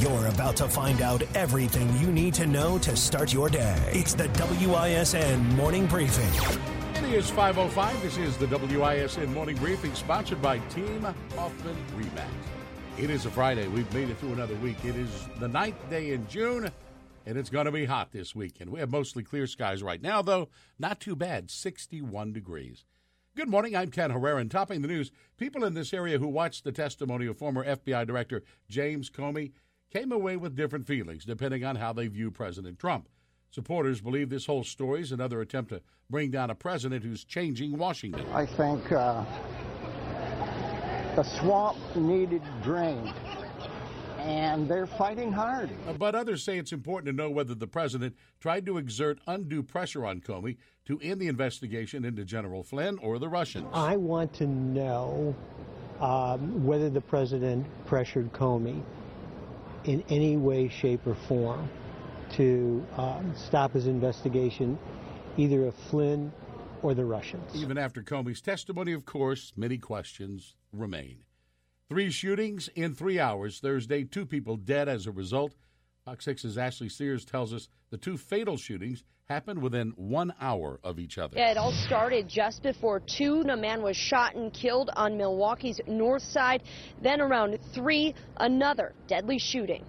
You're about to find out everything you need to know to start your day. It's the WISN Morning Briefing. It is 5.05. This is the WISN Morning Briefing, sponsored by Team Hoffman Remax. It is a Friday. We've made it through another week. It is the ninth day in June, and it's going to be hot this weekend. We have mostly clear skies right now, though. Not too bad, 61 degrees. Good morning. I'm Ken Herrera. And topping the news, people in this area who watched the testimony of former FBI Director James Comey came away with different feelings depending on how they view President Trump. Supporters believe this whole story is another attempt to bring down a president who's changing Washington. I think uh, the swamp needed drained, and they're fighting hard. Uh, But others say it's important to know whether the president tried to exert undue pressure on Comey to end the investigation into General Flynn or the Russians. I want to know um, whether the president pressured Comey in any way, shape, or form to um, stop his investigation, either of Flynn or the Russians. Even after Comey's testimony, of course, many questions remain. Three shootings in three hours. Thursday, two people dead as a result. Fox 6's Ashley Sears tells us the two fatal shootings happened within one hour of each other. It all started just before 2. A man was shot and killed on Milwaukee's north side. Then around 3, another deadly shooting.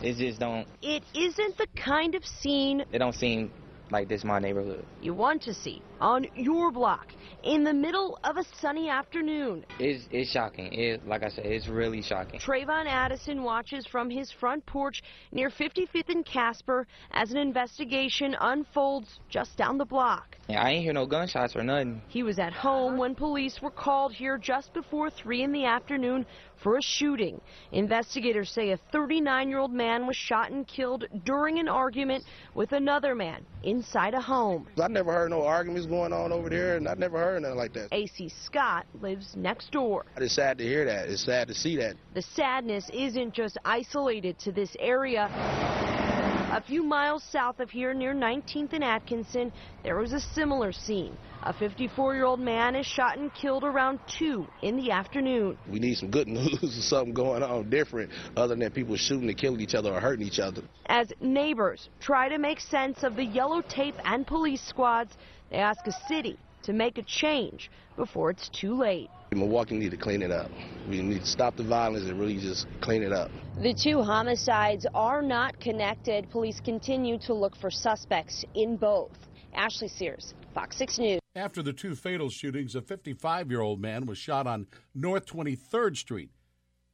It just don't. It isn't the kind of scene It don't seem like this my neighborhood. you want to see on your block in the middle of a sunny afternoon. It's it's shocking. It like I said, it's really shocking. Trayvon Addison watches from his front porch near 55th and Casper as an investigation unfolds just down the block. Yeah, I ain't hear no gunshots or nothing. He was at home when police were called here just before 3 in the afternoon for a shooting. Investigators say a 39 year old man was shot and killed during an argument with another man inside a home. I never heard no arguments going on over there, and I never heard nothing like that. AC Scott lives next door. It's sad to hear that. It's sad to see that. The sadness isn't just isolated to this area. A few miles south of here near 19th and Atkinson, there was a similar scene. A 54 year old man is shot and killed around 2 in the afternoon. We need some good news or something going on different other than people shooting and killing each other or hurting each other. As neighbors try to make sense of the yellow tape and police squads, they ask a city to make a change before it's too late. Milwaukee need to clean it up. We need to stop the violence and really just clean it up. The two homicides are not connected. Police continue to look for suspects in both. Ashley Sears, Fox 6 News. After the two fatal shootings, a 55 year old man was shot on North 23rd Street.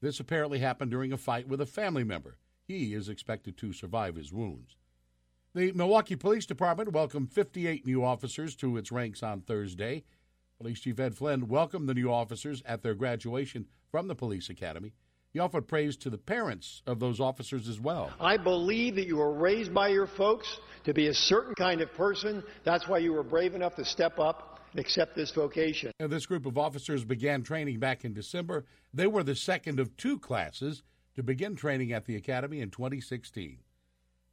This apparently happened during a fight with a family member. He is expected to survive his wounds. The Milwaukee Police Department welcomed 58 new officers to its ranks on Thursday. Police Chief Ed Flynn welcomed the new officers at their graduation from the police academy. He offered praise to the parents of those officers as well. I believe that you were raised by your folks to be a certain kind of person. That's why you were brave enough to step up and accept this vocation. Now, this group of officers began training back in December. They were the second of two classes to begin training at the academy in 2016.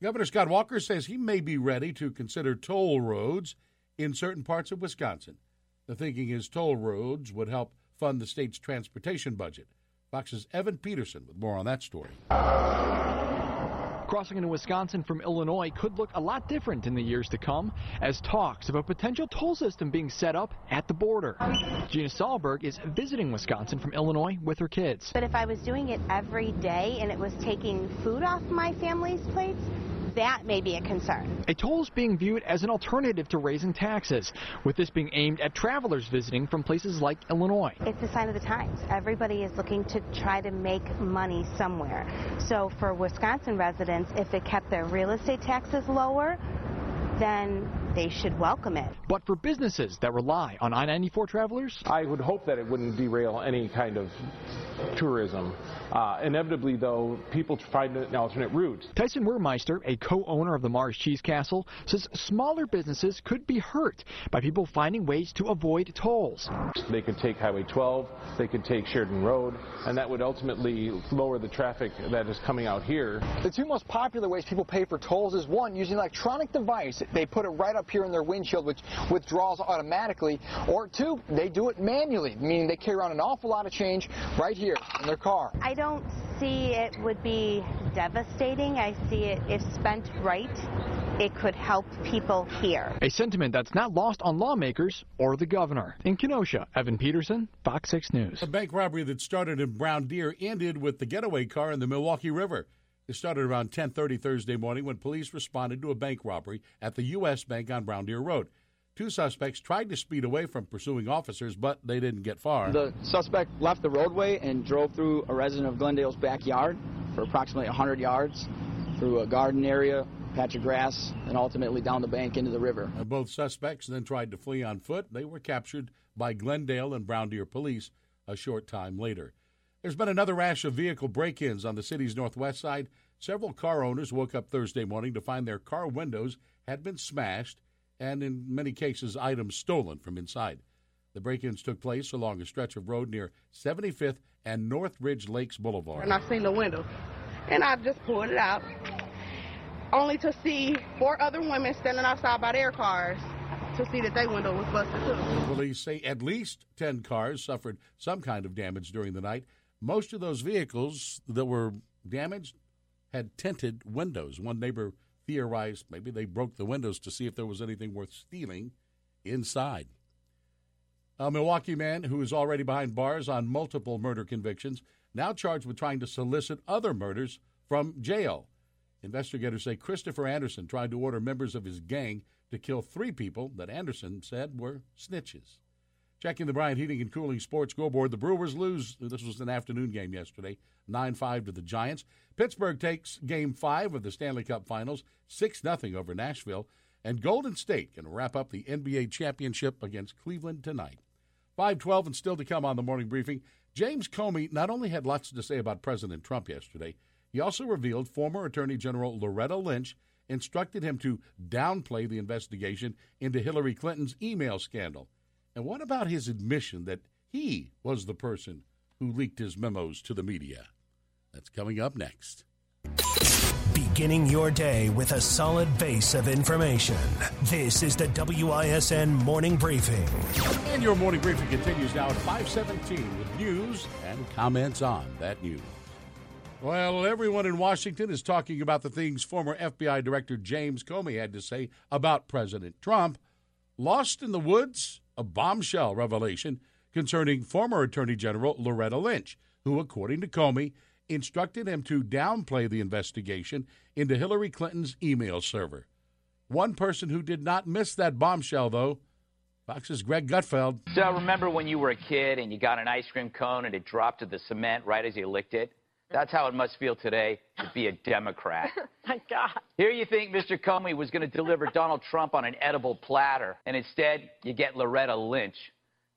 Governor Scott Walker says he may be ready to consider toll roads in certain parts of Wisconsin. The thinking is toll roads would help fund the state's transportation budget. Fox's Evan Peterson with more on that story. Crossing into Wisconsin from Illinois could look a lot different in the years to come as talks of a potential toll system being set up at the border. Gina Sahlberg is visiting Wisconsin from Illinois with her kids. But if I was doing it every day and it was taking food off my family's plates, that may be a concern. A toll is being viewed as an alternative to raising taxes, with this being aimed at travelers visiting from places like Illinois. It's a sign of the times. Everybody is looking to try to make money somewhere. So for Wisconsin residents, if it kept their real estate taxes lower, then they should welcome it. But for businesses that rely on I-94 travelers, I would hope that it wouldn't derail any kind of tourism. Uh, inevitably, though, people find an alternate route. Tyson Wermeister, a co-owner of the Mars Cheese Castle, says smaller businesses could be hurt by people finding ways to avoid tolls. They could take Highway 12, they could take Sheridan Road, and that would ultimately lower the traffic that is coming out here. The two most popular ways people pay for tolls is one, using an electronic device. They put it right up here in their windshield, which withdraws automatically, or two, they do it manually, meaning they carry around an awful lot of change right here in their car. I don't see it would be devastating. I see it, if spent right, it could help people here. A sentiment that's not lost on lawmakers or the governor. In Kenosha, Evan Peterson, Fox 6 News. A bank robbery that started in Brown Deer ended with the getaway car in the Milwaukee River. It started around 10:30 Thursday morning when police responded to a bank robbery at the U.S. Bank on Brown Deer Road. Two suspects tried to speed away from pursuing officers, but they didn't get far. The suspect left the roadway and drove through a resident of Glendale's backyard for approximately 100 yards through a garden area, patch of grass, and ultimately down the bank into the river. Uh, Both suspects then tried to flee on foot. They were captured by Glendale and Brown Deer police a short time later. There's been another rash of vehicle break ins on the city's northwest side. Several car owners woke up Thursday morning to find their car windows had been smashed and, in many cases, items stolen from inside. The break ins took place along a stretch of road near 75th and Northridge Lakes Boulevard. and I seen the window. And I just pulled it out, only to see four other women standing outside by their cars to see that their window was busted too. Police say at least 10 cars suffered some kind of damage during the night. Most of those vehicles that were damaged had tinted windows. One neighbor theorized maybe they broke the windows to see if there was anything worth stealing inside. A Milwaukee man who is already behind bars on multiple murder convictions, now charged with trying to solicit other murders from jail. Investigators say Christopher Anderson tried to order members of his gang to kill three people that Anderson said were snitches. Checking the Bryant Heating and Cooling Sports scoreboard, the Brewers lose. This was an afternoon game yesterday, 9 5 to the Giants. Pittsburgh takes game five of the Stanley Cup Finals, 6 0 over Nashville. And Golden State can wrap up the NBA championship against Cleveland tonight. 512 and still to come on the morning briefing. James Comey not only had lots to say about President Trump yesterday, he also revealed former Attorney General Loretta Lynch instructed him to downplay the investigation into Hillary Clinton's email scandal. And what about his admission that he was the person who leaked his memos to the media? That's coming up next. Beginning your day with a solid base of information. This is the WISN Morning Briefing. And your morning briefing continues now at 517 with news and comments on that news. Well, everyone in Washington is talking about the things former FBI Director James Comey had to say about President Trump. Lost in the woods, a bombshell revelation concerning former Attorney General Loretta Lynch, who, according to Comey, instructed him to downplay the investigation into Hillary Clinton's email server. One person who did not miss that bombshell, though, Fox's Greg Gutfeld. So remember when you were a kid and you got an ice cream cone and it dropped to the cement right as you licked it? That's how it must feel today to be a Democrat. My God. Here you think Mr. Comey was going to deliver Donald Trump on an edible platter, and instead you get Loretta Lynch.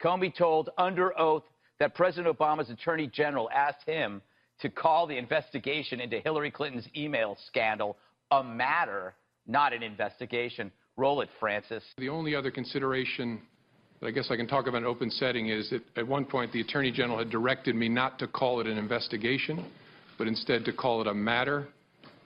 Comey told under oath that President Obama's Attorney General asked him to call the investigation into Hillary Clinton's email scandal a matter, not an investigation. Roll it, Francis. The only other consideration that I guess I can talk about in open setting is that at one point the Attorney General had directed me not to call it an investigation, but instead to call it a matter,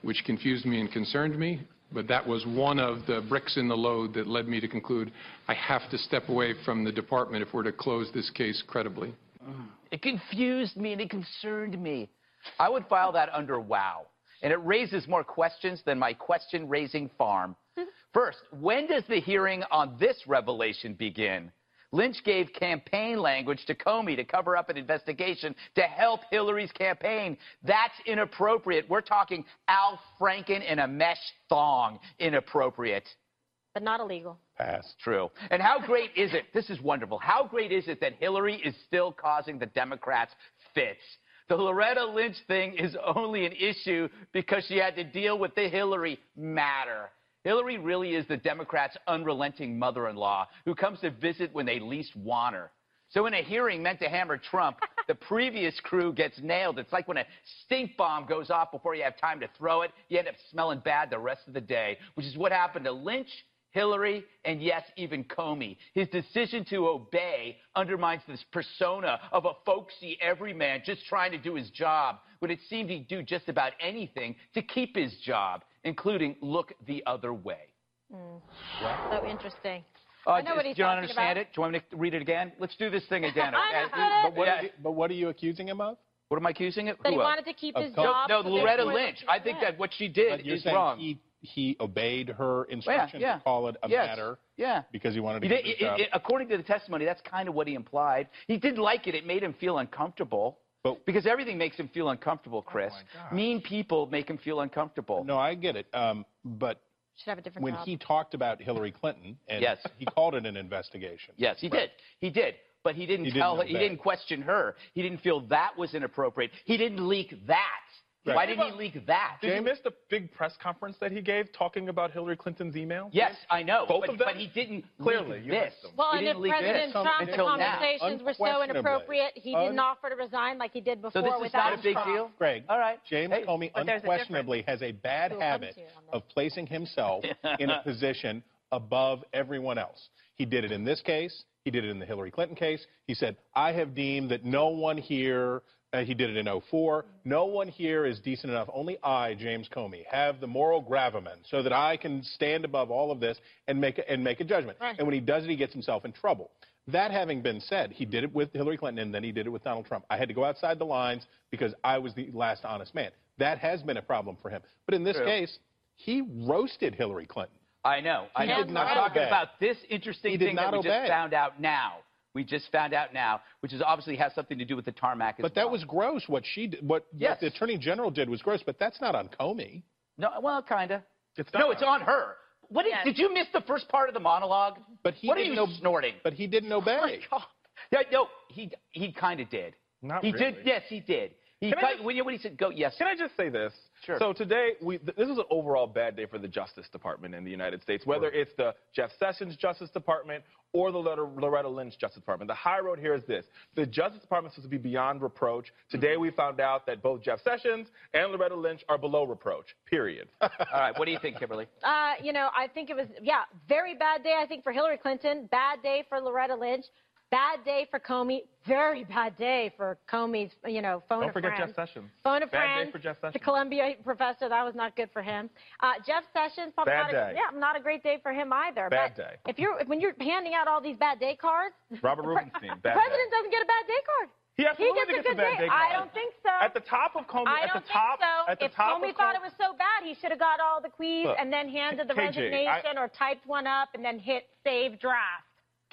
which confused me and concerned me. But that was one of the bricks in the load that led me to conclude I have to step away from the department if we're to close this case credibly. Uh-huh. It confused me and it concerned me. I would file that under wow. And it raises more questions than my question raising farm. First, when does the hearing on this revelation begin? Lynch gave campaign language to Comey to cover up an investigation to help Hillary's campaign. That's inappropriate. We're talking Al Franken in a mesh thong. Inappropriate. But not illegal. Pass. True. And how great is it? This is wonderful. How great is it that Hillary is still causing the Democrats fits? The Loretta Lynch thing is only an issue because she had to deal with the Hillary matter. Hillary really is the Democrats' unrelenting mother-in-law who comes to visit when they least want her. So in a hearing meant to hammer Trump, the previous crew gets nailed. It's like when a stink bomb goes off before you have time to throw it, you end up smelling bad the rest of the day, which is what happened to Lynch, Hillary, and yes, even Comey. His decision to obey undermines this persona of a folksy everyman just trying to do his job, when it seemed he'd do just about anything to keep his job, including look the other way. Mm. So interesting. Uh, I know do- what he's do you talking understand about. it? Do you want me to read it again? Let's do this thing again. I okay? it. But what, Yeah. are you, but what are you accusing him of? What am I accusing it? That he Who of? wanted to keep Of his co- job. No, so Loretta Lynch. I think that what she But did you're is wrong. he he obeyed her Oh, yeah, yeah. to call it a Yes. matter Yeah. because he wanted to He get did, his job. it- it- according to the testimony, that's kind of what he implied. He didn't like it. It made him feel uncomfortable. Because everything makes him feel uncomfortable, Chris. mean people make him feel uncomfortable. No, I get it. Um, but Should have a different when job. he talked about Hillary Clinton, and Yes. he called it an investigation. Yes, he did. He did. But he didn't He didn't tell. He obey. didn't question her. He didn't feel that was inappropriate. He didn't leak that. Right. Why didn't he leak that? Did you miss the big press conference that he gave talking about Hillary Clinton's email? Yes, I know. Both but, of them? but he didn't Clearly, leak you this. them. Well, he and didn't if leak President this Trump, until now. conversations were so Unquestionably. inappropriate, he didn't Un- offer to resign like he did before So this is without not a big Trump. deal? Greg, All right. James Hey, Comey but a unquestionably has a bad Who habit comes here on of placing himself in a position above everyone else. He did it in this case. He did it in the Hillary Clinton case. He said, I have deemed that no one here, uh, he did it in 04, no one here is decent enough. Only I, James Comey, have the moral gravamen so that I can stand above all of this and make a, and make a judgment. Right. And when he does it, he gets himself in trouble. That having been said, he did it with Hillary Clinton and then he did it with Donald Trump. I had to go outside the lines because I was the last honest man. That has been a problem for him. But in this True. case, he roasted Hillary Clinton. I know. I He know. did not I'm talking obey. about this interesting He thing that not we obey. just found out now. We just found out now, which is obviously has something to do with the tarmac as But that well. was gross. What she did, what, Yes. what the attorney general did was gross. But that's not on Comey. No, well, kind of. It's No, it's on her. What did, Yes. did you miss the first part of the monologue? But he what are didn't you ob- snorting? But he didn't obey. Oh yeah, no, he he kind of did. Not he really. did. Yes, he did. He Can I cut- just- when, you, when he said go, yes. Can I just say this? Sure. So today, we, th- this is an overall bad day for the Justice Department in the United States, whether it's the Jeff Sessions Justice Department or the Loretta, Loretta Lynch Justice Department. The high road here is this. The Justice Department is supposed to be beyond reproach. Today, we found out that both Jeff Sessions and Loretta Lynch are below reproach, period. All right, what do you think, Kimberly? Uh, you know, I think it was, yeah, very bad day, I think, for Hillary Clinton. Bad day for Loretta Lynch. Bad day for Comey. Very bad day for Comey's, you know, phone Don't a forget friend. Jeff Sessions. Phone a Bad friend. day for Jeff Sessions. The Columbia professor, that was not good for him. Uh, Jeff Sessions, probably Bad not day. A, yeah, not a great day for him either. Bad but day. If you're when you're handing out all these bad day cards, Robert Rubenstein, the president day. doesn't get a bad day card. He absolutely gets a gets a good bad day card. I don't think so. At the top of Comey, I at don't the top, think so. at the if top Comey thought it was so bad, he should have got all the quees Look, and then handed the KJ, I- resignation or typed one up and then hit save draft.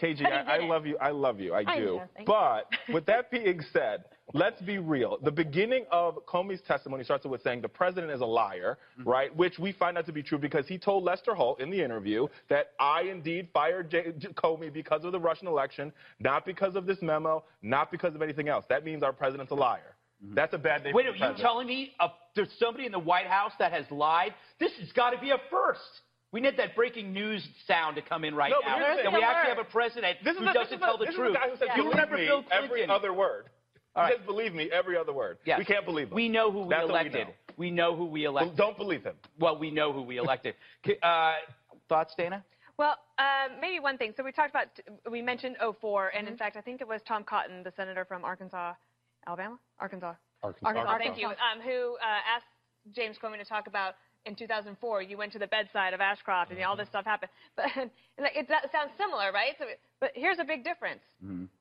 KG, But I, I love you. I love you. I I do. know, but with that being said, let's be real. The beginning of Comey's testimony starts with saying the president is a liar, Mm-hmm. right? Which we find out to be true because he told Lester Holt in the interview that I indeed fired J- J- Comey because of the Russian election, not because of this memo, not because of anything else. That means our president's a liar. That's a bad day Mm-hmm. Wait, for are the you telling me uh, there's somebody in the White House that has lied? This has got to be a first. We need that breaking news sound to come in right No, now. here's that we actually have a president This is who the- doesn't this is the- tell the this is truth. the guy who said, you "Believe remember me Bill Clinton? every other word. All He says, believe me, every other word. Yes. We can't believe him. We know who we That's what we elected. know. We know who we elected. Don't believe him. Well, we know who we elected. Uh, thoughts, Dana? Well, uh, maybe one thing. So we talked about, we mentioned 04, and Mm-hmm. in fact, I think it was Tom Cotton, the senator from Arkansas, Alabama? Arkansas. Arkansas. Arkansas, thank you. Um, who uh, asked James Comey to talk about in 2004, you went to the bedside of Ashcroft and all this stuff happened. But like, it, that sounds similar, right? So, but here's a big difference.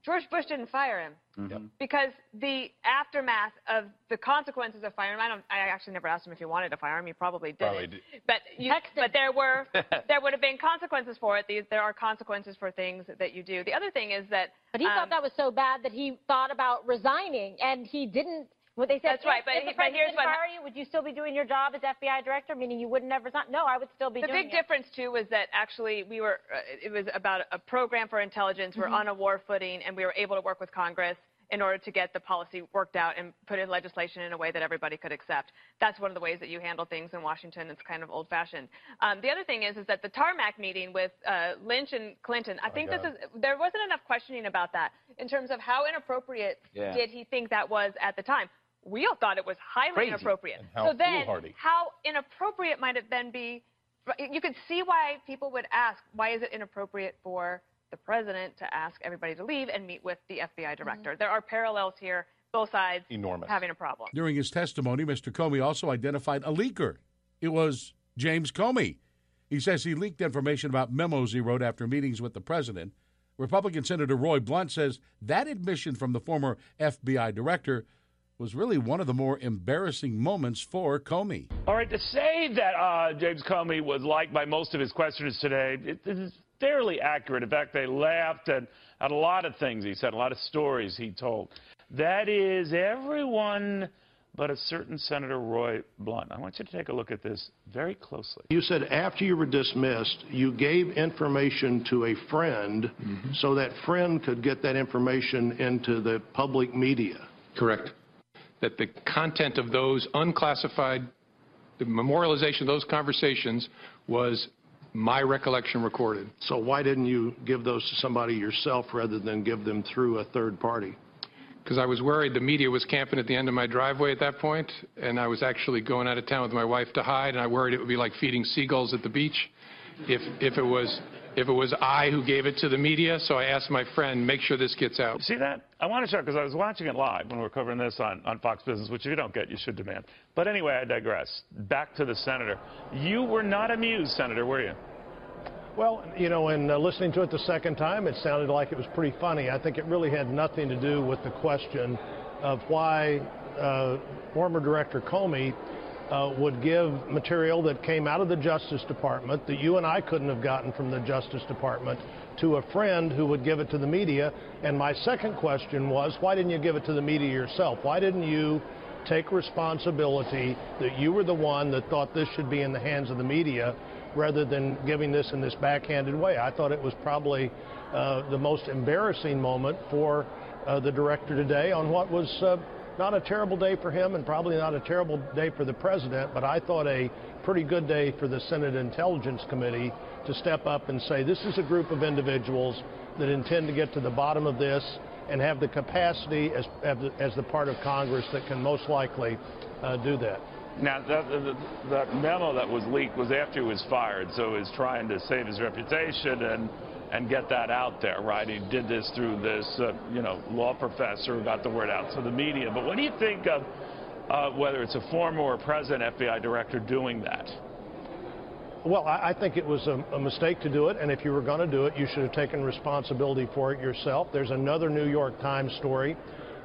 George Bush didn't fire him Mm-hmm. because the aftermath of the consequences of firing him. I don't. I actually never asked him if he wanted to fire him. He probably did. Probably did. But you, but there were there would have been consequences for it. There are consequences for things that you do. The other thing is that. But he um, thought that was so bad that he thought about resigning, and he didn't. What they said, That's right, but if he- the but president here's didn't what- fire you, would you still be doing your job as FBI director? Meaning you would never resign? No, I would still be the doing big it. difference too was that actually we were uh, it was about a program for intelligence we're Mhm. on a war footing and we were able to work with congress in order to get the policy worked out and put in legislation in a way that everybody could accept. That's one of the ways that you handle things in Washington. It's kind of old-fashioned. Um, the other thing is, is that the tarmac meeting with uh, Lynch and Clinton, I think this is there wasn't enough questioning about that in terms of how inappropriate Yeah. did he think that was at the time. We all thought it was highly Crazy. inappropriate. And how so then, foolhardy. how inappropriate might it then be? You could see why people would ask, why is it inappropriate for the president to ask everybody to leave and meet with the FBI mm-hmm. director? There are parallels here, both sides Enormous. having a problem. During his testimony, Mr. Comey also identified a leaker. It was James Comey. He says he leaked information about memos he wrote after meetings with the president. Republican Senator Roy Blunt says that admission from the former FBI director was really one of the more embarrassing moments for Comey. All right, to say that uh, James Comey was liked by most of his questioners today, it, it is fairly accurate. In fact, they laughed at, at a lot of things he said, a lot of stories he told. That is everyone but a certain Senator Roy Blunt. I want you to take a look at this very closely. You said after you were dismissed, you gave information to a friend so that friend could get that information into the public media. Correct. That the content of those unclassified, the memorialization of those conversations was my recollection recorded. So why didn't you give those to somebody yourself rather than give them through a third party? Because I was worried the media was camping at the end of my driveway at that point, and I was actually going out of town with my wife to hide, and I worried it would be like feeding seagulls at the beach if, if, it, was, if it was I who gave it to the media. So I asked my friend, make sure this gets out. See that? I want to show because I was watching it live when we were covering this on, on Fox Business, which if you don't get, you should demand. But anyway, I digress. Back to the senator. You were not amused, Senator, were you? Well, you know, in uh, listening to it the second time, it sounded like it was pretty funny. I think it really had nothing to do with the question of why uh, former Director Comey uh, would give material that came out of the Justice Department that you and I couldn't have gotten from the Justice Department to a friend who would give it to the media. And my second question was, why didn't you give it to the media yourself? Why didn't you take responsibility that you were the one that thought this should be in the hands of the media rather than giving this in this backhanded way? I thought it was probably uh, the most embarrassing moment for uh, the director today on what was uh, not a terrible day for him and probably not a terrible day for the president, but I thought a pretty good day for the Senate Intelligence Committee to step up and say this is a group of individuals that intend to get to the bottom of this and have the capacity as, as, the, part of Congress that can most likely uh, do that. Now, that, that, that memo that was leaked was after he was fired, so he's trying to save his reputation and and get that out there, right? He did this through this, uh, you know, law professor who got the word out to the media. But what do you think of uh, whether it's a former or present FBI director doing that? Well, I, I think it was a, a mistake to do it, and if you were going to do it, you should have taken responsibility for it yourself. There's another New York Times story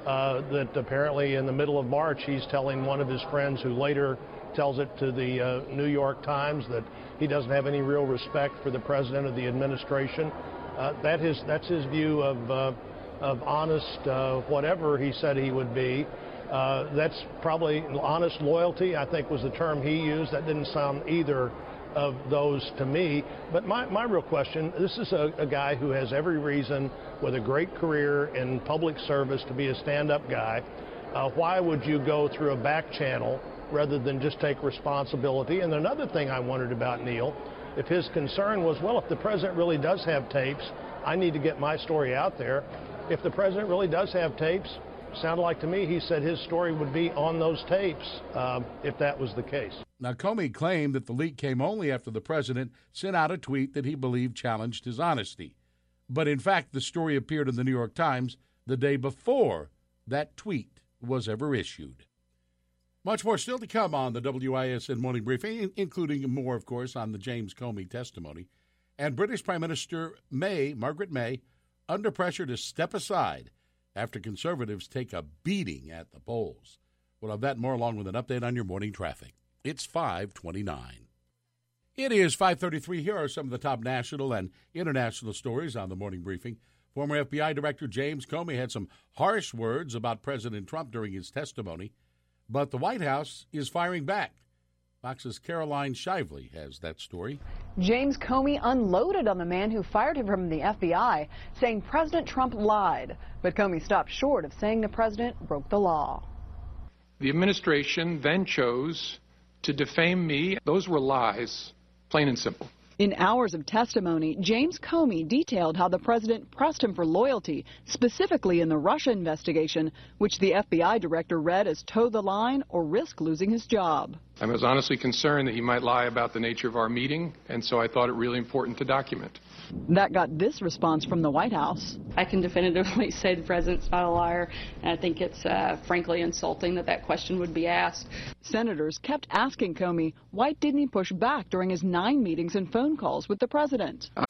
uh, that apparently in the middle of March he's telling one of his friends who later tells it to the uh, New York Times that he doesn't have any real respect for the president of the administration. Uh, that is, that's his view of, uh, of honest, uh, whatever he said he would be. Uh, that's probably honest loyalty, I think was the term he used. That didn't sound either of those to me. But my, my real question this is a, a guy who has every reason, with a great career in public service, to be a stand up guy. Uh, why would you go through a back channel rather than just take responsibility? And another thing I wondered about Neil, if his concern was, well, if the president really does have tapes, I need to get my story out there. If the president really does have tapes, sounded like to me he said his story would be on those tapes um, if that was the case. Now, Comey claimed that the leak came only after the president sent out a tweet that he believed challenged his honesty. But in fact, the story appeared in the New York Times the day before that tweet was ever issued. Much more still to come on the WISN morning briefing, including more, of course, on the James Comey testimony. And British Prime Minister May, Margaret May, under pressure to step aside after conservatives take a beating at the polls. We'll have that more along with an update on your morning traffic. It's 529. It is 533. Here are some of the top national and international stories on the morning briefing. Former FBI Director James Comey had some harsh words about President Trump during his testimony, but the White House is firing back. Fox's Caroline Shively has that story. James Comey unloaded on the man who fired him from the FBI, saying President Trump lied. But Comey stopped short of saying the president broke the law. The administration then chose to defame me. Those were lies, plain and simple. In hours of testimony, James Comey detailed how the president pressed him for loyalty, specifically in the Russia investigation, which the FBI director read as toe the line or risk losing his job. I was honestly concerned that he might lie about the nature of our meeting, and so I thought it really important to document. That got this response from the White House. I can definitively say the president's not a liar, and I think it's uh, frankly insulting that that question would be asked. Senators kept asking Comey why didn't he push back during his nine meetings and phone calls with the president.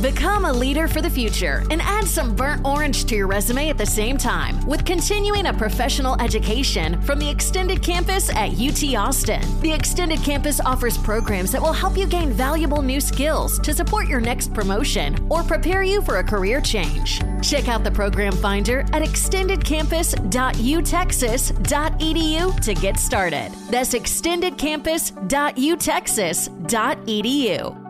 Become a leader for the future and add some burnt orange to your resume at the same time with continuing a professional education from the Extended Campus at UT Austin. The Extended Campus offers programs that will help you gain valuable new skills to support your next promotion or prepare you for a career change. Check out the program finder at extendedcampus.utexas.edu to get started. That's extendedcampus.utexas.edu.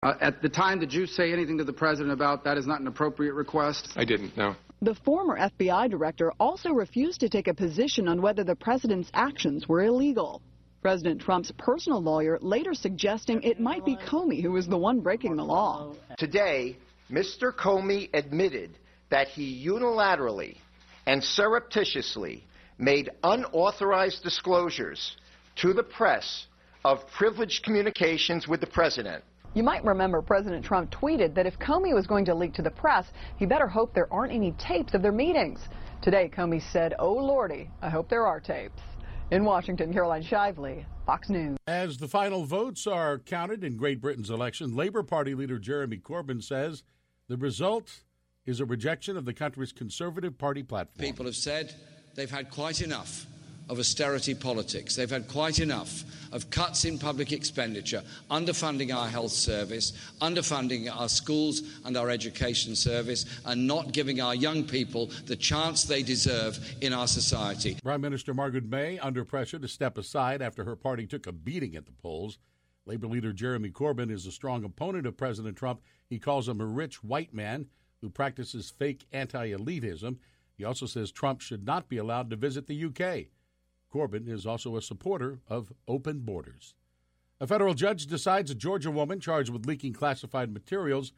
Uh, at the time, did you say anything to the president about that is not an appropriate request? I didn't, no. The former FBI director also refused to take a position on whether the president's actions were illegal. President Trump's personal lawyer later suggesting it might be Comey who was the one breaking the law. Today, Mr. Comey admitted that he unilaterally and surreptitiously made unauthorized disclosures to the press of privileged communications with the president. You might remember President Trump tweeted that if Comey was going to leak to the press, he better hope there aren't any tapes of their meetings. Today, Comey said, Oh lordy, I hope there are tapes. In Washington, Caroline Shively, Fox News. As the final votes are counted in Great Britain's election, Labour Party leader Jeremy Corbyn says the result is a rejection of the country's Conservative Party platform. People have said they've had quite enough of austerity politics. They've had quite enough of cuts in public expenditure, underfunding our health service, underfunding our schools and our education service, and not giving our young people the chance they deserve in our society. Prime Minister Margaret May under pressure to step aside after her party took a beating at the polls. Labor leader Jeremy Corbyn is a strong opponent of President Trump. He calls him a rich white man who practices fake anti elitism. He also says Trump should not be allowed to visit the UK. Corbyn is also a supporter of open borders. A federal judge decides a Georgia woman charged with leaking classified materials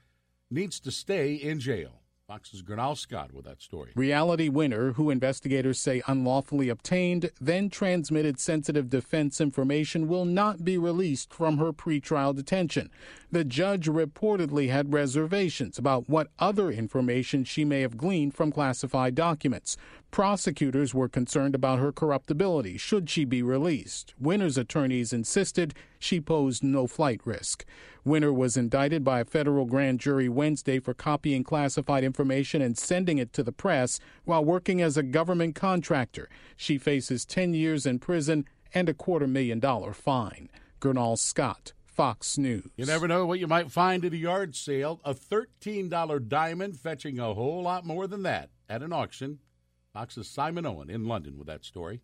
needs to stay in jail. Fox's Gernal Scott with that story. Reality Winner, who investigators say unlawfully obtained, then transmitted sensitive defense information, will not be released from her pretrial detention. The judge reportedly had reservations about what other information she may have gleaned from classified documents. Prosecutors were concerned about her corruptibility should she be released. Winner's attorneys insisted she posed no flight risk. Winner was indicted by a federal grand jury Wednesday for copying classified information and sending it to the press while working as a government contractor. She faces 10 years in prison and a quarter million dollar fine. Gernal Scott, Fox News. You never know what you might find at a yard sale. A $13 diamond fetching a whole lot more than that at an auction. Fox's Simon Owen in London with that story.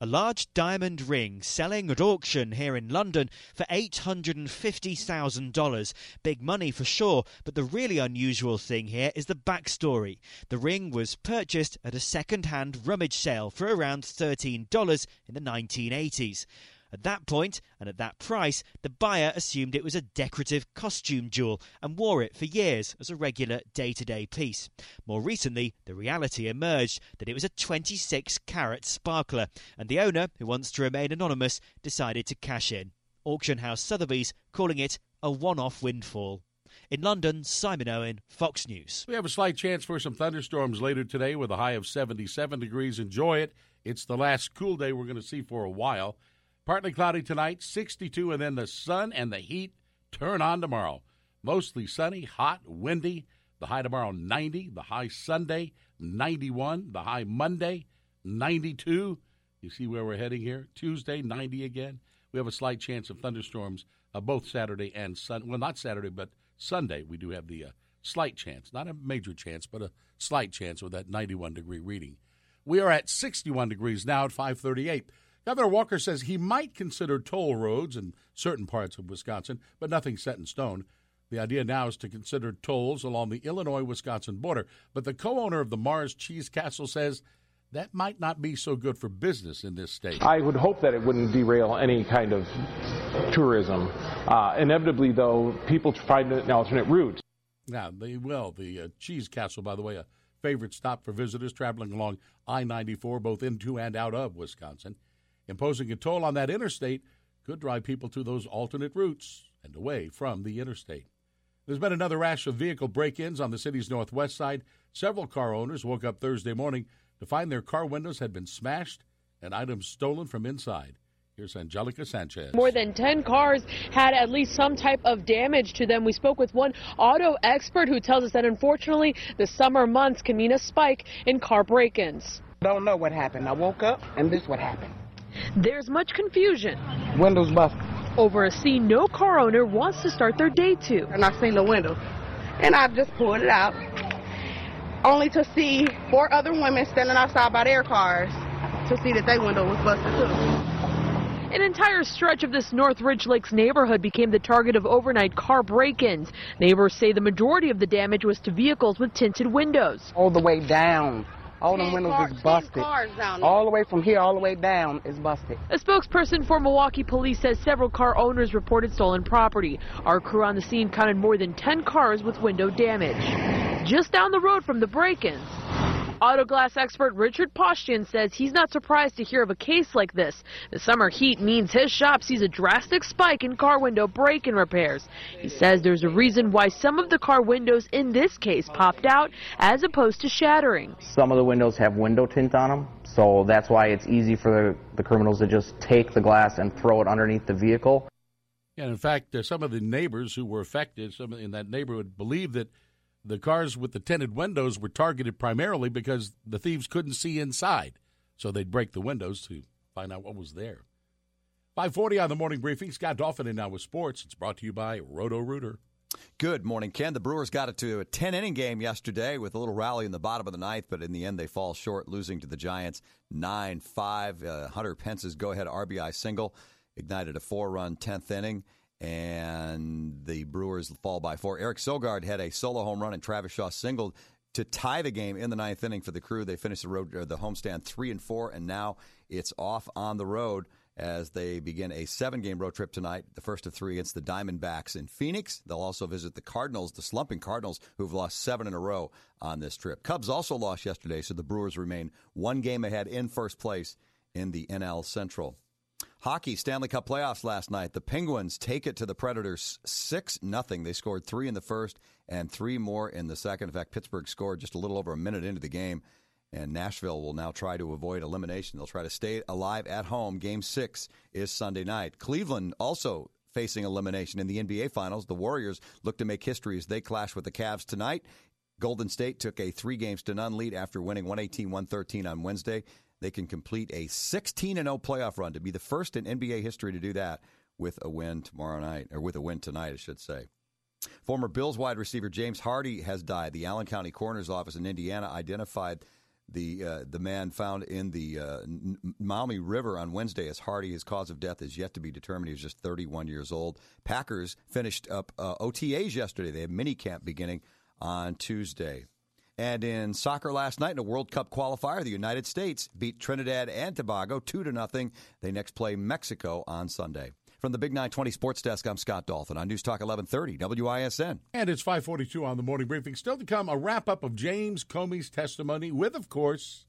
A large diamond ring selling at auction here in London for $850,000. Big money for sure, but the really unusual thing here is the backstory. The ring was purchased at a second hand rummage sale for around $13 in the 1980s. At that point, and at that price, the buyer assumed it was a decorative costume jewel and wore it for years as a regular day to day piece. More recently, the reality emerged that it was a 26 carat sparkler, and the owner, who wants to remain anonymous, decided to cash in. Auction house Sotheby's calling it a one off windfall. In London, Simon Owen, Fox News. We have a slight chance for some thunderstorms later today with a high of 77 degrees. Enjoy it. It's the last cool day we're going to see for a while. Partly cloudy tonight, 62, and then the sun and the heat turn on tomorrow. Mostly sunny, hot, windy. The high tomorrow, 90. The high Sunday, 91. The high Monday, 92. You see where we're heading here? Tuesday, 90 again. We have a slight chance of thunderstorms uh, both Saturday and Sunday. Well, not Saturday, but Sunday. We do have the uh, slight chance, not a major chance, but a slight chance with that 91 degree reading. We are at 61 degrees now at 538. Governor Walker says he might consider toll roads in certain parts of Wisconsin, but nothing set in stone. The idea now is to consider tolls along the Illinois Wisconsin border. But the co owner of the Mars Cheese Castle says that might not be so good for business in this state. I would hope that it wouldn't derail any kind of tourism. Uh, inevitably, though, people find an alternate route. Now, they will. The uh, Cheese Castle, by the way, a favorite stop for visitors traveling along I 94, both into and out of Wisconsin. Imposing a toll on that interstate could drive people to those alternate routes and away from the interstate. There's been another rash of vehicle break ins on the city's northwest side. Several car owners woke up Thursday morning to find their car windows had been smashed and items stolen from inside. Here's Angelica Sanchez. More than 10 cars had at least some type of damage to them. We spoke with one auto expert who tells us that unfortunately the summer months can mean a spike in car break ins. Don't know what happened. I woke up and this is what happened. There's much confusion. Windows busted. Over a scene no car owner wants to start their day to. And I seen the window. And I just pulled it out. Only to see four other women standing outside by their cars to see that their window was busted too. An entire stretch of this North Ridge Lakes neighborhood became the target of overnight car break-ins. Neighbors say the majority of the damage was to vehicles with tinted windows. All the way down all them windows car, is busted. All the way from here, all the way down is busted. A spokesperson for Milwaukee Police says several car owners reported stolen property. Our crew on the scene counted more than 10 cars with window damage. Just down the road from the break-ins, Auto glass expert Richard Postian says he's not surprised to hear of a case like this. The summer heat means his shop sees a drastic spike in car window break-in repairs. He says there's a reason why some of the car windows in this case popped out as opposed to shattering. Some of the windows have window tint on them, so that's why it's easy for the, the criminals to just take the glass and throw it underneath the vehicle. And in fact, uh, some of the neighbors who were affected, some in that neighborhood, believe that the cars with the tinted windows were targeted primarily because the thieves couldn't see inside. So they'd break the windows to find out what was there. 540 on the morning briefing. Scott Dolphin in now with sports. It's brought to you by Roto Rooter. Good morning, Ken. The Brewers got it to a 10 inning game yesterday with a little rally in the bottom of the ninth, but in the end they fall short, losing to the Giants 9 5. Uh, Hunter Pence's go ahead RBI single ignited a four run 10th inning and the Brewers fall by four. Eric Sogard had a solo home run, and Travis Shaw singled to tie the game in the ninth inning for the crew. They finished the road, uh, the homestand three and four, and now it's off on the road as they begin a seven-game road trip tonight. The first of three against the Diamondbacks in Phoenix. They'll also visit the Cardinals, the slumping Cardinals, who've lost seven in a row on this trip. Cubs also lost yesterday, so the Brewers remain one game ahead in first place in the NL Central. Hockey Stanley Cup playoffs last night. The Penguins take it to the Predators 6 nothing. They scored 3 in the first and 3 more in the second. In fact, Pittsburgh scored just a little over a minute into the game and Nashville will now try to avoid elimination. They'll try to stay alive at home. Game 6 is Sunday night. Cleveland also facing elimination in the NBA Finals. The Warriors look to make history as they clash with the Cavs tonight. Golden State took a three games to none lead after winning 118 113 on Wednesday they can complete a 16 0 playoff run to be the first in NBA history to do that with a win tomorrow night, or with a win tonight, I should say. Former Bills wide receiver James Hardy has died. The Allen County Coroner's Office in Indiana identified the uh, the man found in the uh, Maumee River on Wednesday as Hardy. His cause of death is yet to be determined. He was just 31 years old. Packers finished up uh, OTAs yesterday. They have mini camp beginning on Tuesday. And in soccer last night in a World Cup qualifier, the United States beat Trinidad and Tobago 2 to nothing. They next play Mexico on Sunday. From the Big 920 Sports Desk, I'm Scott Dolphin on News Talk 1130 WISN. And it's 542 on the morning briefing. Still to come, a wrap up of James Comey's testimony with, of course,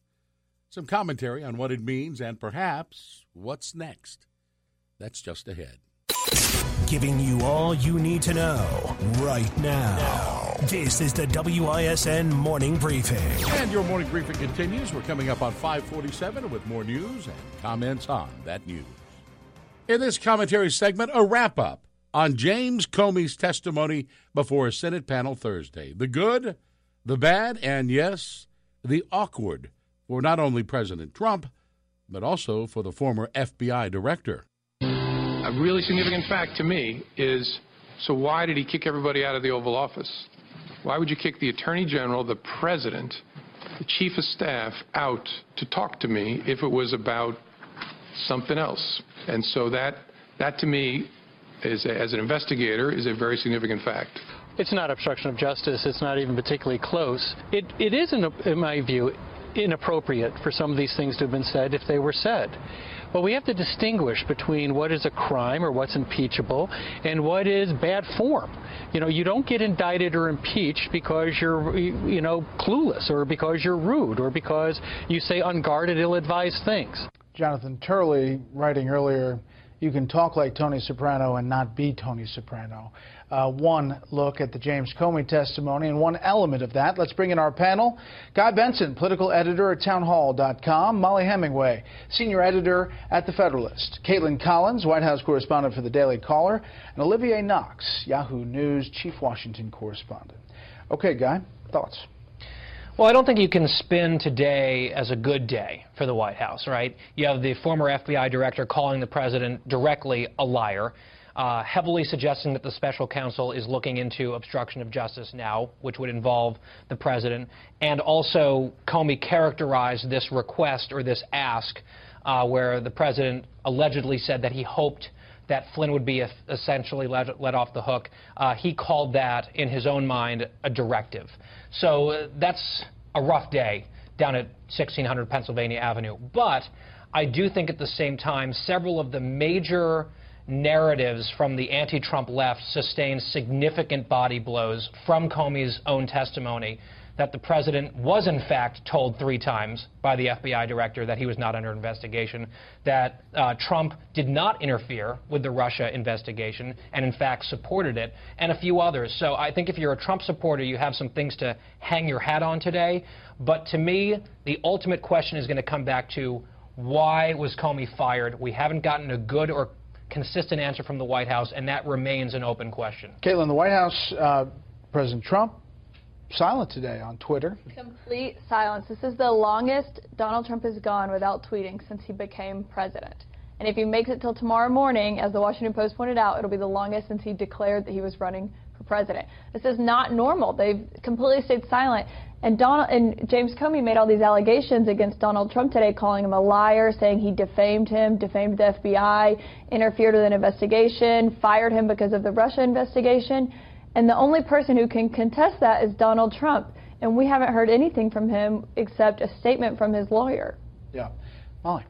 some commentary on what it means and perhaps what's next. That's just ahead giving you all you need to know right now. This is the WISN Morning Briefing. And your morning briefing continues. We're coming up on 547 with more news and comments on that news. In this commentary segment, a wrap up on James Comey's testimony before a Senate panel Thursday. The good, the bad, and yes, the awkward for not only President Trump, but also for the former FBI director. A really significant fact to me is so why did he kick everybody out of the Oval Office? Why would you kick the Attorney General, the President, the Chief of Staff out to talk to me if it was about something else? And so that, that to me, is a, as an investigator, is a very significant fact. It's not obstruction of justice. It's not even particularly close. It, it is, in, in my view, inappropriate for some of these things to have been said if they were said. But we have to distinguish between what is a crime or what's impeachable and what is bad form. You know, you don't get indicted or impeached because you're, you know, clueless or because you're rude or because you say unguarded, ill-advised things. Jonathan Turley writing earlier, you can talk like Tony Soprano and not be Tony Soprano. Uh, one look at the James Comey testimony and one element of that. Let's bring in our panel. Guy Benson, political editor at townhall.com. Mollie Hemingway, senior editor at The Federalist. Kaitlan Collins, White House correspondent for The Daily Caller. And Olivier Knox, Yahoo News chief Washington correspondent. Okay, Guy, thoughts? Well, I don't think you can spin today as a good day for the White House, right? You have the former FBI director calling the president directly a liar, uh, heavily suggesting that the special counsel is looking into obstruction of justice now, which would involve the president, and also Comey characterized this request or this ask uh, where the president allegedly said that he hoped that Flynn would be essentially let, let off the hook. Uh, he called that, in his own mind, a directive. So uh, that's a rough day down at 1600 Pennsylvania Avenue. But I do think at the same time, several of the major narratives from the anti-Trump left sustained significant body blows from Comey's own testimony that the president was in fact told three times by the FBI director that he was not under investigation, that uh, Trump did not interfere with the Russia investigation and in fact supported it, and a few others. So I think if you're a Trump supporter, you have some things to hang your hat on today. But to me, the ultimate question is going to come back to why was Comey fired? We haven't gotten a good or consistent answer from the White House, and that remains an open question. Kaitlan, the White House, uh, President Trump silent today on Twitter. Complete silence. This is the longest Donald Trump has gone without tweeting since he became president. And if he makes it till tomorrow morning, as the Washington Post pointed out, it'll be the longest since he declared that he was running for president. This is not normal. They've completely stayed silent. And Donald and James Comey made all these allegations against Donald Trump today, calling him a liar, saying he defamed him, defamed the FBI, interfered with an investigation, fired him because of the Russia investigation. And the only person who can contest that is Donald Trump. And we haven't heard anything from him except a statement from his lawyer. Yeah. Mollie.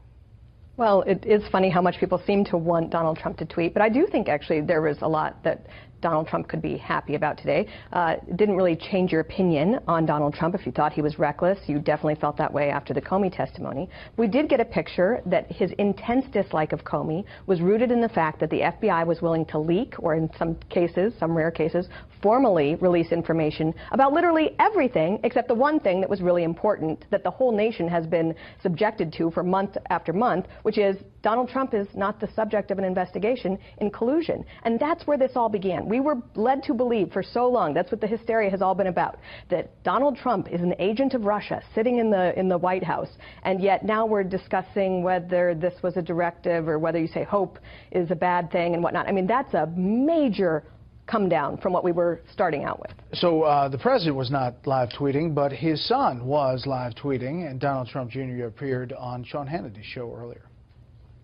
Well, it is funny how much people seem to want Donald Trump to tweet, but I do think actually there was a lot that Donald Trump could be happy about today. Uh, didn't really change your opinion on Donald Trump. If you thought he was reckless, you definitely felt that way after the Comey testimony. We did get a picture that his intense dislike of Comey was rooted in the fact that the FBI was willing to leak, or in some cases, some rare cases, formally release information about literally everything except the one thing that was really important that the whole nation has been subjected to for month after month, which is Donald Trump is not the subject of an investigation in collusion. And that's where this all began. We were led to believe for so long, that's what the hysteria has all been about, that Donald Trump is an agent of Russia sitting in the, in the White House. And yet now we're discussing whether this was a directive or whether you say hope is a bad thing and whatnot. I mean, that's a major come down from what we were starting out with. So uh, the president was not live tweeting, but his son was live tweeting, and Donald Trump Jr. appeared on Sean Hannity's show earlier.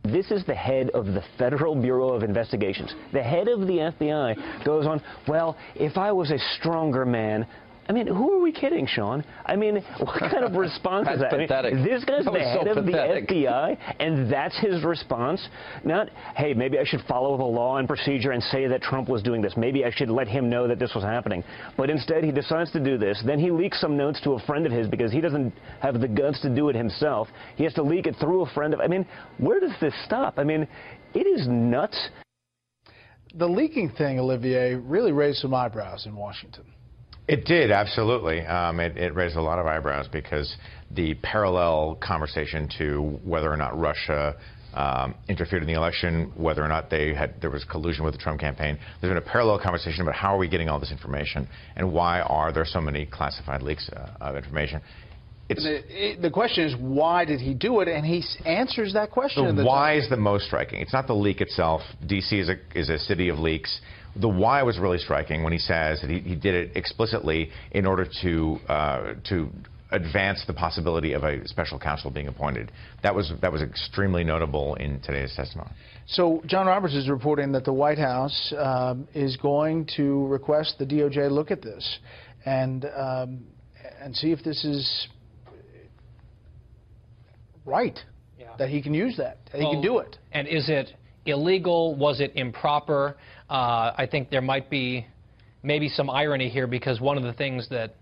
This is the head of the Federal Bureau of Investigations. The head of the FBI goes on, well, if I was a stronger man, I mean, who are we kidding, Sean? I mean, what kind of response is that? Pathetic. I mean, this guy's that the head so of pathetic. the FBI, and that's his response. Not, hey, maybe I should follow the law and procedure and say that Trump was doing this. Maybe I should let him know that this was happening. But instead, he decides to do this. Then he leaks some notes to a friend of his because he doesn't have the guts to do it himself. He has to leak it through a friend of. I mean, where does this stop? I mean, it is nuts. The leaking thing, Olivier, really raised some eyebrows in Washington. It did, absolutely. Um, it, it, raised a lot of eyebrows because the parallel conversation to whether or not Russia um, interfered in the election, whether or not they had there was collusion with the Trump campaign. There's been a parallel conversation about how are we getting all this information and why are there so many classified leaks uh, of information. The, the, question is why did he do it, and he answers that question. The, the why is the most striking. It's not the leak itself. D.C. is a is a city of leaks. The why was really striking when he says that he, he did it explicitly in order to uh, to advance the possibility of a special counsel being appointed. That was that was extremely notable in today's testimony. So John Roberts is reporting that the White House um, is going to request the DOJ look at this and um, and see if this is right. Yeah. That he can use that. That well, he can do it. And is it illegal? Was it improper? Uh, I think there might be maybe some irony here because one of the things that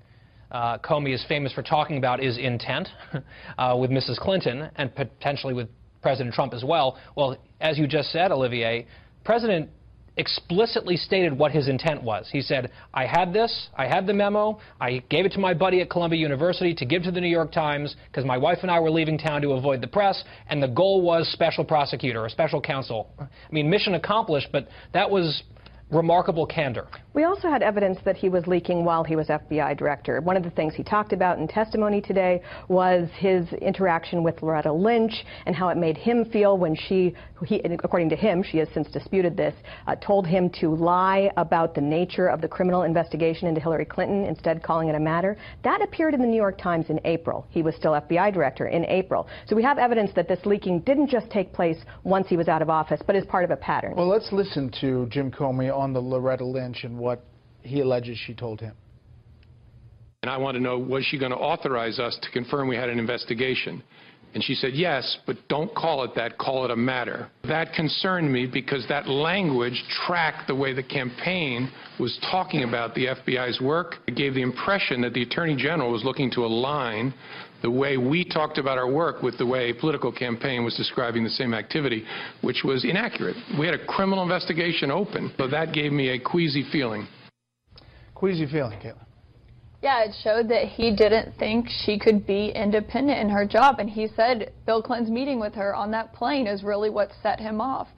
uh, Comey is famous for talking about is intent uh, with Mrs. Clinton and potentially with President Trump as well. Well, as you just said, Olivier, President explicitly stated what his intent was. He said, I had this, I had the memo, I gave it to my buddy at Columbia University to give to the New York Times because my wife and I were leaving town to avoid the press, and the goal was special prosecutor, a special counsel. I mean, mission accomplished, but that was remarkable candor. We also had evidence that he was leaking while he was FBI director. One of the things he talked about in testimony today was his interaction with Loretta Lynch and how it made him feel when she, he, according to him, she has since disputed this, uh, told him to lie about the nature of the criminal investigation into Hillary Clinton, instead calling it a matter. That appeared in the New York Times in April. He was still FBI director in April. So we have evidence that this leaking didn't just take place once he was out of office, but is part of a pattern. Well, let's listen to Jim Comey on the Loretta Lynch and what he alleges she told him. And I want to know, was she going to authorize us to confirm we had an investigation? And she said, yes, but don't call it that, call it a matter. That concerned me because that language tracked the way the campaign was talking about the FBI's work. It gave the impression that the Attorney General was looking to align the way we talked about our work with the way a political campaign was describing the same activity, which was inaccurate. We had a criminal investigation open, so that gave me a queasy feeling. Queasy feeling, Kaitlan. Yeah, it showed that he didn't think she could be independent in her job. And he said Bill Clinton's meeting with her on that plane is really what set him off.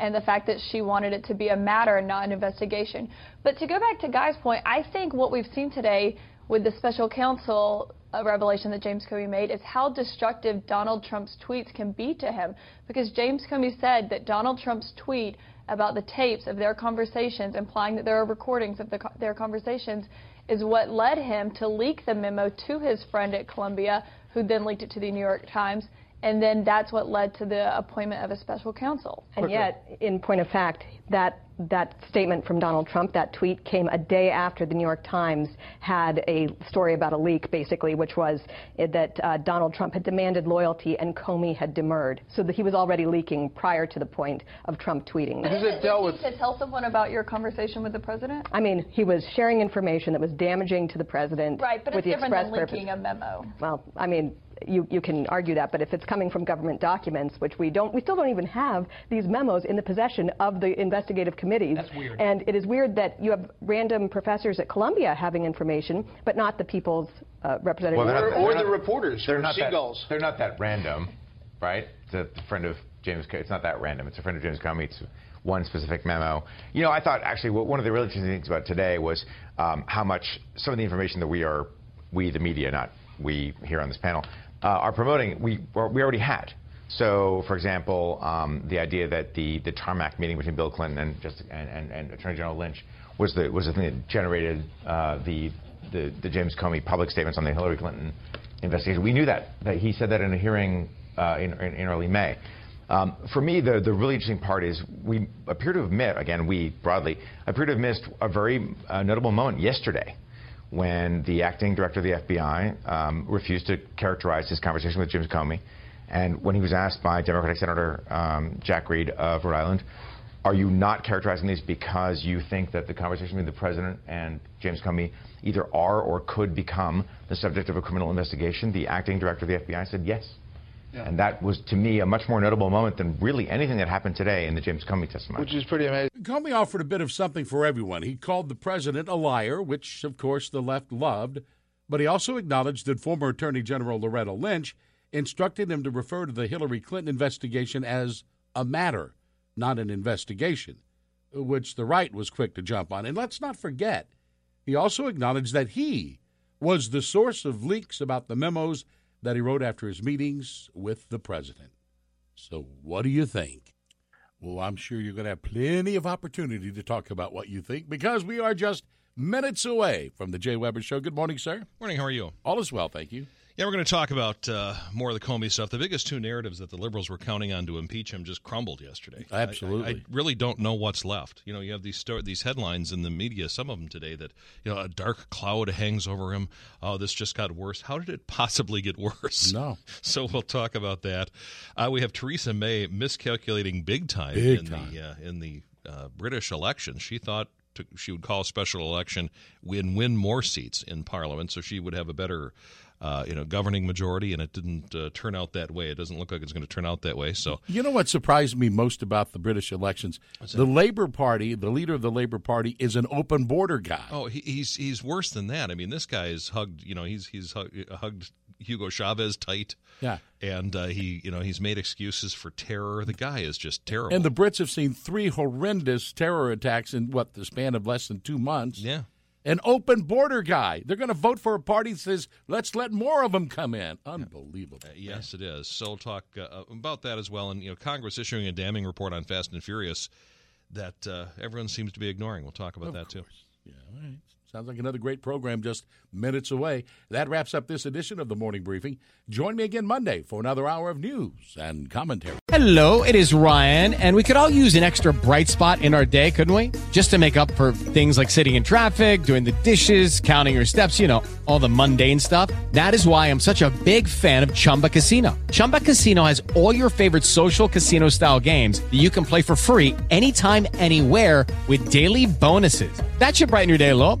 And the fact that she wanted it to be a matter and not an investigation. But to go back to Guy's point, I think what we've seen today with the special counsel uh, revelation that James Comey made is how destructive Donald Trump's tweets can be to him. Because James Comey said that Donald Trump's tweet about the tapes of their conversations, implying that there are recordings of the, their conversations, is what led him to leak the memo to his friend at Columbia, who then leaked it to the New York Times. And then that's what led to the appointment of a special counsel. And yet, in point of fact, that that statement from Donald Trump, that tweet came a day after the New York Times had a story about a leak, basically, which was that uh, Donald Trump had demanded loyalty and Comey had demurred. So that he was already leaking prior to the point of Trump tweeting. But is it dealt with to tell someone about your conversation with the president? I mean, he was sharing information that was damaging to the president. Right, but with it's the different express than purpose. leaking a memo. Well, I mean, you, you can argue that, but if it's coming from government documents, which we don't, we still don't even have these memos in the possession of the investigative committees. That's weird. And it is weird that you have random professors at Columbia having information, but not the people's uh, representatives. Well, not, or, not, the reporters, they're not seagulls. That, they're not that random, right? It's a friend of James. It's not that random. It's a friend of James Comey. It's one specific memo. You know, I thought actually one of the really interesting things about today was um, how much some of the information that we are, we the media, not we here on this panel, uh, are promoting, we, we already had. So, for example, um, the idea that the, the tarmac meeting between Bill Clinton and, just, and, and, and Attorney General Lynch was the, was the thing that generated uh, the, the, the, James Comey public statements on the Hillary Clinton investigation. We knew that. that he said that in a hearing uh, in, in, in, early May. Um, for me, the, the really interesting part is we appear to have missed, again, we broadly, appear to have missed a very uh, notable moment yesterday when the acting director of the FBI um, refused to characterize his conversation with James Comey. And when he was asked by Democratic Senator um, Jack Reed of Rhode Island, are you not characterizing these because you think that the conversation between the president and James Comey either are or could become the subject of a criminal investigation? The acting director of the FBI said yes. Yeah. And that was, to me, a much more notable moment than really anything that happened today in the James Comey testimony. Which is pretty amazing. Comey offered a bit of something for everyone. He called the president a liar, which, of course, the left loved. But he also acknowledged that former Attorney General Loretta Lynch instructed him to refer to the Hillary Clinton investigation as a matter, not an investigation, which the right was quick to jump on. And let's not forget, he also acknowledged that he was the source of leaks about the memos that he wrote after his meetings with the president. So, what do you think? Well, I'm sure you're going to have plenty of opportunity to talk about what you think because we are just minutes away from the Jay Weber Show. Good morning, sir. Morning. How are you? All is well, thank you. Yeah, we're going to talk about uh, more of the Comey stuff. The biggest two narratives that the liberals were counting on to impeach him just crumbled yesterday. Absolutely. I, I, I really don't know what's left. You know, you have these sto- these headlines in the media, some of them today, that you know a dark cloud hangs over him. Oh, this just got worse. How did it possibly get worse? No. So we'll talk about that. Uh, we have Theresa May miscalculating big time Big in time. the uh, in the uh, British election. She thought to, she would call a special election and win more seats in Parliament, so she would have a better uh, you know, governing majority, and it didn't uh, turn out that way. It doesn't look like it's going to turn out that way. So, You know what surprised me most about the British elections? The Labour Party, the leader of the Labour Party, is an open border guy. oh, he, he's he's worse than that. I mean, this guy is hugged. You know, he's he's hug, hugged Hugo Chavez tight. Yeah. and uh, he you know he's made excuses for terror. The guy is just terrible. And the Brits have seen three horrendous terror attacks in what the span of less than two months. Yeah. An open border guy. They're going to vote for a party that says, "Let's let more of them come in." Unbelievable. Uh, yes, it is. So we'll talk uh, about that as well. And you know, Congress issuing a damning report on Fast and Furious that uh, everyone seems to be ignoring. We'll talk about that too. Yeah, all right. Sounds like another great program just minutes away. That wraps up this edition of the Morning Briefing. Join me again Monday for another hour of news and commentary. Hello, it is Ryan, and we could all use an extra bright spot in our day, couldn't we? Just to make up for things like sitting in traffic, doing the dishes, counting your steps, you know, all the mundane stuff. That is why I'm such a big fan of Chumba Casino. Chumba Casino has all your favorite social casino style games that you can play for free anytime, anywhere with daily bonuses. That should brighten your day a little.